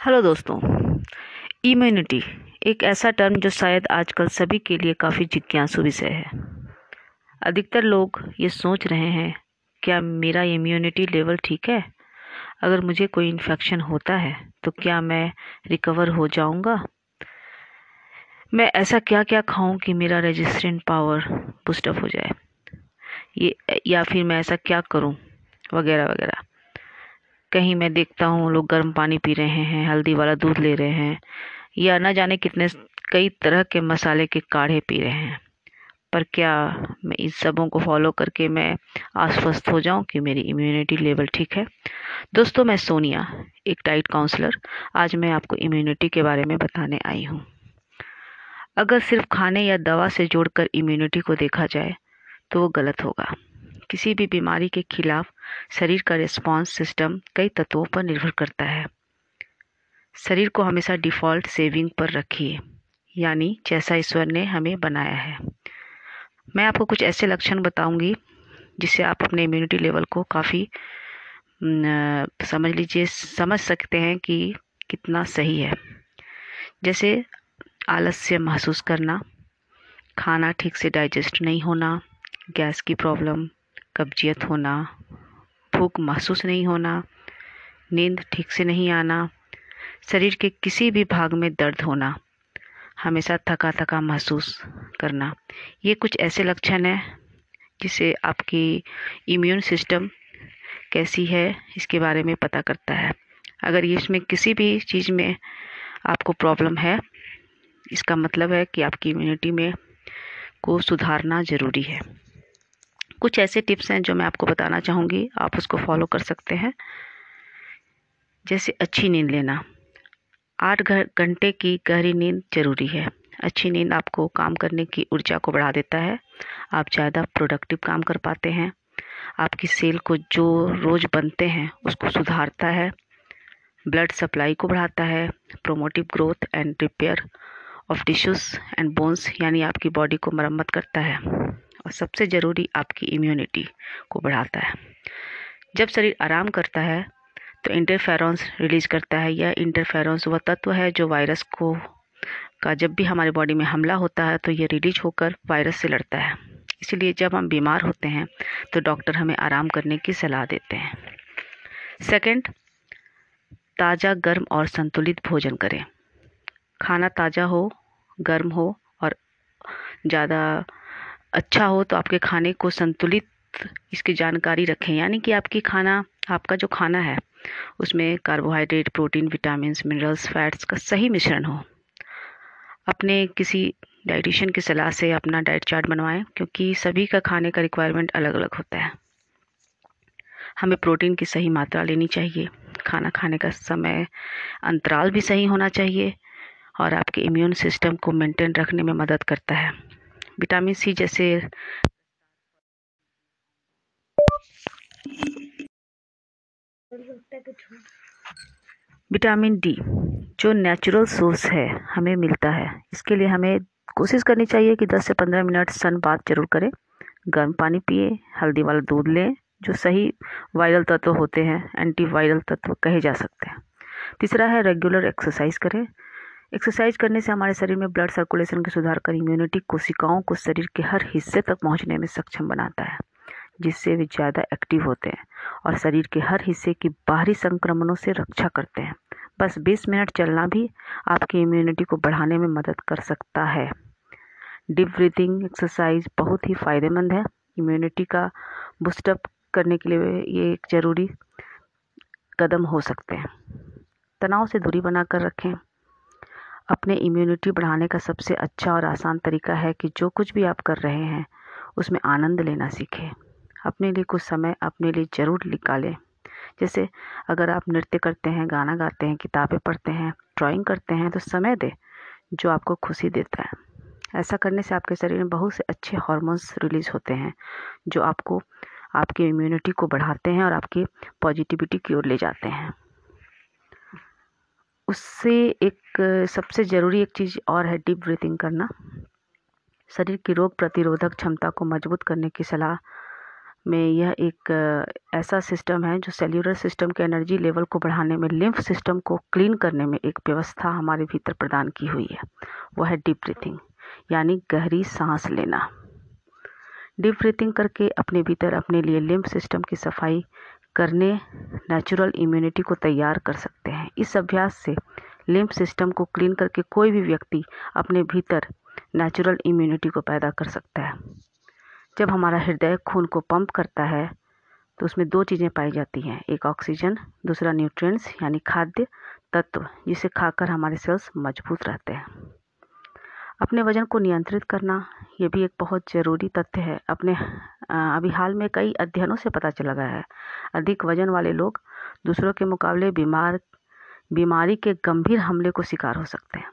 Hello दोस्तों immunity एक ऐसा टर्म जो शायद आजकल सभी के लिए काफ़ी जिज्ञासु विषय है। अधिकतर लोग ये सोच रहे हैं, क्या मेरा इम्यूनिटी लेवल ठीक है? अगर मुझे कोई इन्फेक्शन होता है तो क्या मैं रिकवर हो जाऊँगा? मैं ऐसा क्या क्या खाऊं कि मेरा रेजिस्टेंट पावर बुस्टअप हो जाए? ये, या फिर मैं ऐसा क्या करूँ? वगैरह वगैरह। कहीं मैं देखता हूँ, लोग गर्म पानी पी रहे हैं, हल्दी वाला दूध ले रहे हैं, या न जाने कितने कई तरह के मसाले के काढ़े पी रहे हैं। पर क्या मैं इन सबों को फॉलो करके मैं आश्वस्त हो जाऊँ कि मेरी इम्यूनिटी लेवल ठीक है? दोस्तों, मैं सोनिया, एक डाइट काउंसलर आज मैं आपको इम्यूनिटी के बारे में बताने आई हूँ। अगर सिर्फ़ खाने या दवा से जोड़कर इम्यूनिटी को देखा जाए तो वो गलत होगा। किसी भी बीमारी के खिलाफ शरीर का रिस्पॉन्स सिस्टम कई तत्वों पर निर्भर करता है। शरीर को हमेशा डिफ़ॉल्ट सेविंग पर रखिए, यानी जैसा ईश्वर ने हमें बनाया है। मैं आपको कुछ ऐसे लक्षण बताऊँगी, जिससे आप अपने इम्यूनिटी लेवल को काफ़ी समझ लीजिए, समझ सकते हैं कि कितना सही है। जैसे आलस्य महसूस करना, खाना ठीक से डाइजेस्ट नहीं होना, गैस की प्रॉब्लम कब्जियत होना भूख महसूस नहीं होना, नींद ठीक से नहीं आना, शरीर के किसी भी भाग में दर्द होना, हमेशा थका थका महसूस करना। ये कुछ ऐसे लक्षण हैं जिसे आपकी इम्यून सिस्टम कैसी है इसके बारे में पता करता है। अगर ये इसमें किसी भी चीज़ में आपको प्रॉब्लम है, इसका मतलब है कि आपकी इम्यूनिटी में को सुधारना ज़रूरी है। कुछ ऐसे टिप्स हैं जो मैं आपको बताना चाहूँगी। आप उसको फॉलो कर सकते हैं। जैसे अच्छी नींद लेना। आठ घंटे की गहरी नींद ज़रूरी है। अच्छी नींद आपको काम करने की ऊर्जा को बढ़ा देता है। आप ज़्यादा प्रोडक्टिव काम कर पाते हैं। आपकी सेल को जो रोज़ बनते हैं, उसको सुधारता है। ब्लड सप्लाई को बढ़ाता है। Promotive growth and repair of tissues and bones यानी आपकी बॉडी को मरम्मत करता है। और सबसे ज़रूरी आपकी इम्यूनिटी को बढ़ाता है। जब शरीर आराम करता है तो इंटरफेरॉन्स रिलीज़ करता है यह इंटरफेरॉन्स वह तत्व है जो वायरस को, का जब भी हमारे बॉडी में हमला होता है तो ये रिलीज़ होकर वायरस से लड़ता है। इसलिए जब हम बीमार होते हैं तो डॉक्टर हमें आराम करने की सलाह देते हैं। सेकंड ताज़ा गर्म और संतुलित भोजन करें। खाना ताज़ा हो, गर्म हो और ज़्यादा अच्छा हो तो आपके खाने को संतुलित इसकी जानकारी रखें। यानी कि आपकी खाना, आपका जो खाना है, उसमें carbohydrate protein vitamin minerals fats का सही मिश्रण हो। अपने किसी डाइटिशियन की सलाह से अपना डाइट चार्ट बनवाएँ, क्योंकि सभी का खाने का रिक्वायरमेंट अलग अलग होता है। हमें प्रोटीन की सही मात्रा लेनी चाहिए। खाना खाने का समय अंतराल भी सही होना चाहिए और आपके इम्यून सिस्टम को मेंटेन रखने में मदद करता है। विटामिन सी जैसे। विटामिन डी, जो नेचुरल सोर्स है, हमें मिलता है। इसके लिए हमें कोशिश करनी चाहिए कि 10 से 15 मिनट सन बात ज़रूर करें। गर्म पानी पिए, हल्दी वाला दूध लें, जो सही वायरल तत्व होते हैं एंटी वायरल तत्व कहे जा सकते हैं। तीसरा है रेगुलर एक्सरसाइज करें। एक्सरसाइज करने से हमारे शरीर में ब्लड सर्कुलेशन के सुधार कर इम्यूनिटी कोशिकाओं को शरीर के हर हिस्से तक पहुँचने में सक्षम बनाता है, जिससे वे ज़्यादा एक्टिव होते हैं और शरीर के हर हिस्से की बाहरी संक्रमणों से रक्षा करते हैं। बस 20 मिनट चलना भी आपकी इम्यूनिटी को बढ़ाने में मदद कर सकता है। डीप ब्रीथिंग एक्सरसाइज बहुत ही फ़ायदेमंद है। इम्यूनिटी का बूस्टअप करने के लिए ये एक ज़रूरी कदम हो सकते हैं। तनाव से दूरी बनाकर रखें। अपने इम्यूनिटी बढ़ाने का सबसे अच्छा और आसान तरीका है कि जो कुछ भी आप कर रहे हैं, उसमें आनंद लेना सीखें। अपने लिए कुछ समय अपने लिए ज़रूर निकालें। जैसे अगर आप नृत्य करते हैं, गाना गाते हैं, किताबें पढ़ते हैं ड्राइंग करते हैं तो समय दें जो आपको खुशी देता है। ऐसा करने से आपके शरीर में बहुत से अच्छे हार्मोन्स रिलीज़ होते हैं, जो आपको, आपकी इम्यूनिटी को बढ़ाते हैं और आपकी पॉजिटिविटी की ओर ले जाते हैं। उससे एक सबसे ज़रूरी एक चीज़ और है डीप ब्रीथिंग करना। शरीर की रोग प्रतिरोधक क्षमता को मज़बूत करने की सलाह में यह एक ऐसा सिस्टम है जो सेल्यूलर सिस्टम के एनर्जी लेवल को बढ़ाने में लिम्फ सिस्टम को क्लीन करने में एक व्यवस्था हमारे भीतर प्रदान की हुई है। वह है डीप ब्रीथिंग यानी गहरी सांस लेना। डीप ब्रीथिंग करके अपने भीतर, अपने लिए लिम्फ सिस्टम की सफ़ाई करने नेचुरल इम्यूनिटी को तैयार कर सकते इस अभ्यास से लिम्फ सिस्टम को क्लीन करके कोई भी व्यक्ति अपने भीतर नेचुरल इम्यूनिटी को पैदा कर सकता है। जब हमारा हृदय खून को पंप करता है तो उसमें दो चीज़ें पाई जाती हैं। एक ऑक्सीजन दूसरा न्यूट्रिएंट्स यानी खाद्य तत्व, जिसे खाकर हमारे सेल्स मज़बूत रहते हैं। अपने वज़न को नियंत्रित करना, ये भी एक बहुत ज़रूरी तथ्य है। अपने अभी हाल में कई अध्ययनों से पता चला गया है। अधिक वज़न वाले लोग दूसरों के मुकाबले बीमार बीमारी के गंभीर हमले को शिकार हो सकते हैं।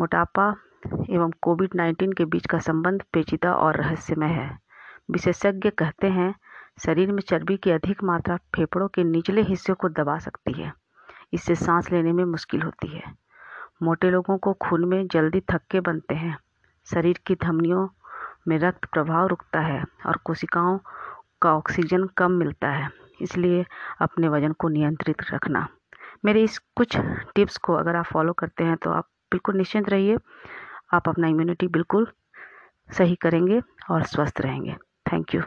मोटापा एवं कोविड नाइन्टीन के बीच का संबंध पेचीदा और रहस्यमय है। विशेषज्ञ कहते हैं, शरीर में चर्बी की अधिक मात्रा फेफड़ों के निचले हिस्से को दबा सकती है। इससे सांस लेने में मुश्किल होती है। मोटे लोगों को खून में जल्दी थक्के बनते हैं। शरीर की धमनियों में रक्त प्रभाव रुकता है और कोशिकाओं का ऑक्सीजन कम मिलता है, इसलिए अपने वज़न को नियंत्रित रखना। मेरे इस कुछ टिप्स को अगर आप फॉलो करते हैं तो आप बिल्कुल निश्चिंत रहिए। आप अपना इम्यूनिटी बिल्कुल सही करेंगे और स्वस्थ रहेंगे। Thank you